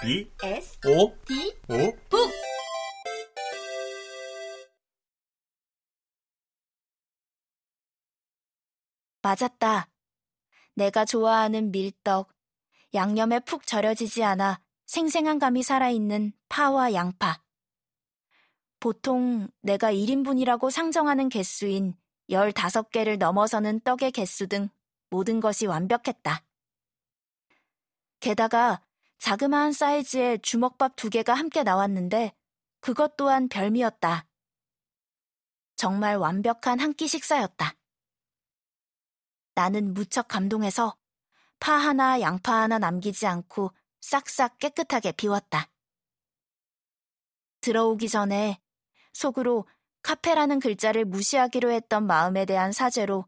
B S O D O 북 맞았다. 내가 좋아하는 밀떡, 양념에 푹 절여지지 않아 생생한 감이 살아있는 파와 양파. 보통 내가 1인분이라고 상정하는 개수인 15개를 넘어서는 떡의 개수 등 모든 것이 완벽했다. 게다가 자그마한 사이즈의 주먹밥 두 개가 함께 나왔는데 그것 또한 별미였다. 정말 완벽한 한 끼 식사였다. 나는 무척 감동해서 파 하나, 양파 하나 남기지 않고 싹싹 깨끗하게 비웠다. 들어오기 전에 속으로 카페라는 글자를 무시하기로 했던 마음에 대한 사죄로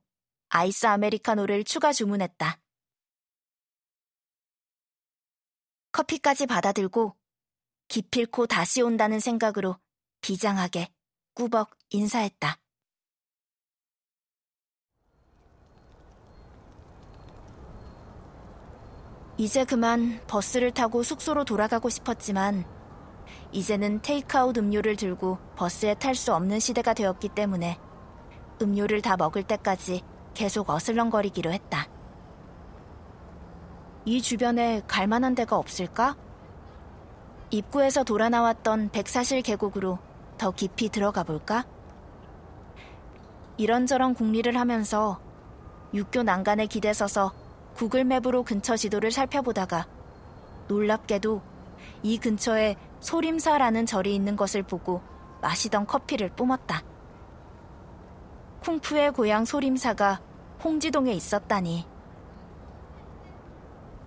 아이스 아메리카노를 추가 주문했다. 커피까지 받아들고 기필코 다시 온다는 생각으로 비장하게 꾸벅 인사했다. 이제 그만 버스를 타고 숙소로 돌아가고 싶었지만 이제는 테이크아웃 음료를 들고 버스에 탈 수 없는 시대가 되었기 때문에 음료를 다 먹을 때까지 계속 어슬렁거리기로 했다. 이 주변에 갈 만한 데가 없을까? 입구에서 돌아 나왔던 백사실 계곡으로 더 깊이 들어가 볼까? 이런저런 궁리를 하면서 육교 난간에 기대 서서 구글맵으로 근처 지도를 살펴보다가 놀랍게도 이 근처에 소림사라는 절이 있는 것을 보고 마시던 커피를 뿜었다. 쿵푸의 고향 소림사가 홍지동에 있었다니.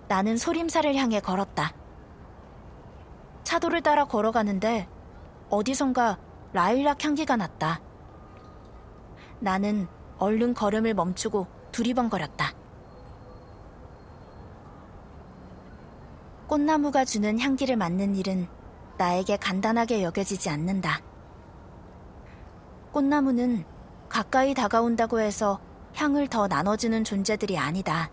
나는 소림사를 향해 걸었다. 차도를 따라 걸어가는데 어디선가 라일락 향기가 났다. 나는 얼른 걸음을 멈추고 두리번거렸다. 꽃나무가 주는 향기를 맡는 일은 나에게 간단하게 여겨지지 않는다. 꽃나무는 가까이 다가온다고 해서 향을 더 나눠주는 존재들이 아니다.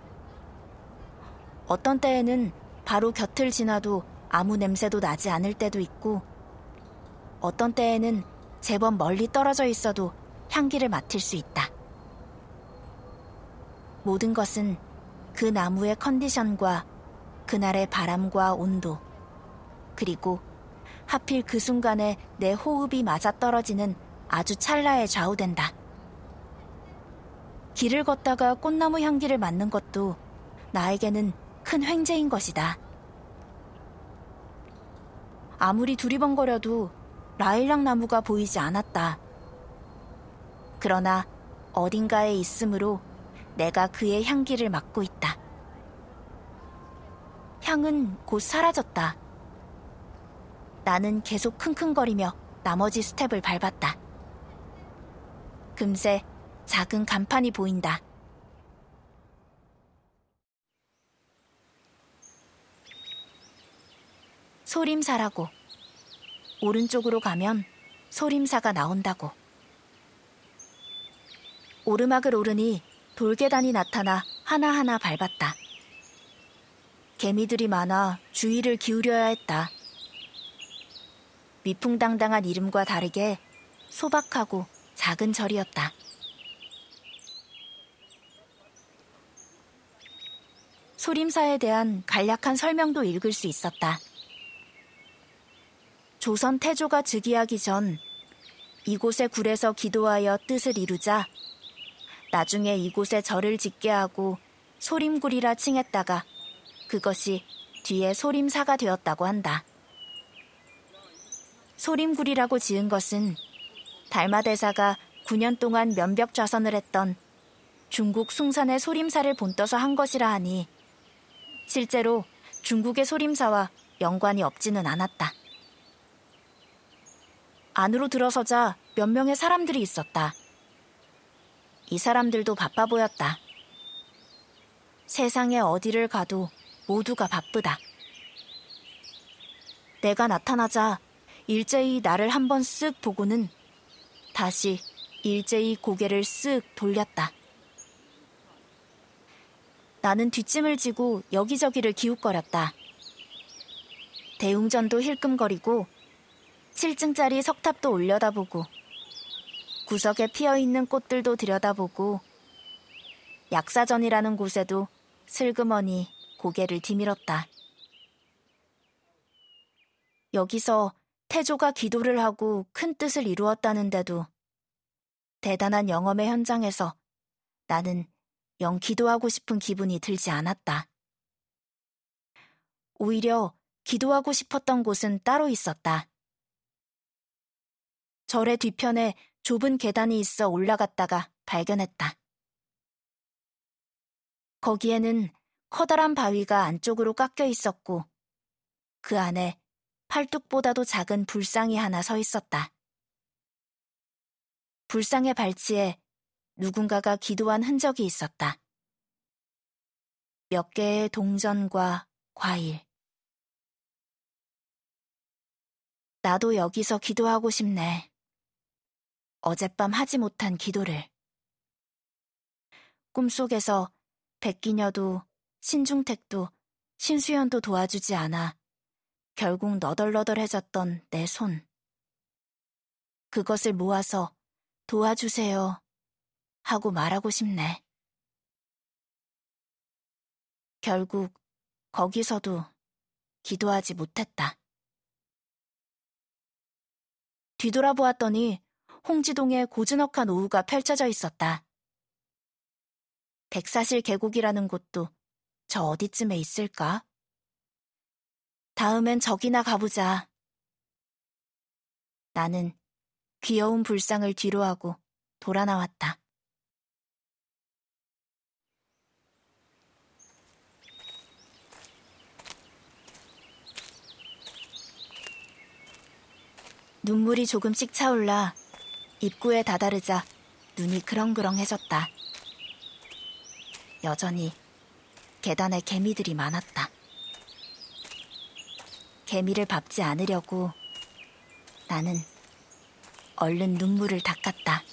어떤 때에는 바로 곁을 지나도 아무 냄새도 나지 않을 때도 있고, 어떤 때에는 제법 멀리 떨어져 있어도 향기를 맡을 수 있다. 모든 것은 그 나무의 컨디션과 그날의 바람과 온도, 그리고 하필 그 순간에 내 호흡이 맞아떨어지는 아주 찰나에 좌우된다. 길을 걷다가 꽃나무 향기를 맡는 것도 나에게는 큰 횡재인 것이다. 아무리 두리번거려도 라일락 나무가 보이지 않았다. 그러나 어딘가에 있으므로 내가 그의 향기를 맡고 있다. 향은 곧 사라졌다. 나는 계속 킁킁거리며 나머지 스텝을 밟았다. 금세 작은 간판이 보인다. 소림사라고. 오른쪽으로 가면 소림사가 나온다고. 오르막을 오르니 돌계단이 나타나 하나하나 밟았다. 개미들이 많아 주의를 기울여야 했다. 위풍당당한 이름과 다르게 소박하고 작은 절이었다. 소림사에 대한 간략한 설명도 읽을 수 있었다. 조선 태조가 즉위하기 전 이곳의 굴에서 기도하여 뜻을 이루자 나중에 이곳에 절을 짓게 하고 소림굴이라 칭했다가 그것이 뒤에 소림사가 되었다고 한다. 소림굴이라고 지은 것은 달마대사가 9년 동안 면벽 좌선을 했던 중국 숭산의 소림사를 본떠서 한 것이라 하니 실제로 중국의 소림사와 연관이 없지는 않았다. 안으로 들어서자 몇 명의 사람들이 있었다. 이 사람들도 바빠 보였다. 세상에 어디를 가도 모두가 바쁘다. 내가 나타나자 일제히 나를 한번 쓱 보고는 다시 일제히 고개를 쓱 돌렸다. 나는 뒷짐을 지고 여기저기를 기웃거렸다. 대웅전도 힐끔거리고 7층짜리 석탑도 올려다보고 구석에 피어있는 꽃들도 들여다보고 약사전이라는 곳에도 슬그머니 고개를 디밀었다. 여기서 태조가 기도를 하고 큰 뜻을 이루었다는데도 대단한 영험의 현장에서 나는 영 기도하고 싶은 기분이 들지 않았다. 오히려 기도하고 싶었던 곳은 따로 있었다. 절의 뒤편에 좁은 계단이 있어 올라갔다가 발견했다. 거기에는 커다란 바위가 안쪽으로 깎여 있었고 그 안에 팔뚝보다도 작은 불상이 하나 서 있었다. 불상의 발치에 누군가가 기도한 흔적이 있었다. 몇 개의 동전과 과일. 나도 여기서 기도하고 싶네. 어젯밤 하지 못한 기도를. 꿈속에서 백기녀도 신중택도 신수연도 도와주지 않아 결국 너덜너덜해졌던 내 손. 그것을 모아서 도와주세요 하고 말하고 싶네. 결국 거기서도 기도하지 못했다. 뒤돌아보았더니 홍지동에 고즈넉한 오후가 펼쳐져 있었다. 백사실 계곡이라는 곳도 저 어디쯤에 있을까? 다음엔 저기나 가보자. 나는 귀여운 불상을 뒤로하고 돌아 나왔다. 눈물이 조금씩 차올라 입구에 다다르자 눈이 그렁그렁해졌다. 여전히 계단에 개미들이 많았다. 개미를 밟지 않으려고 나는 얼른 눈물을 닦았다.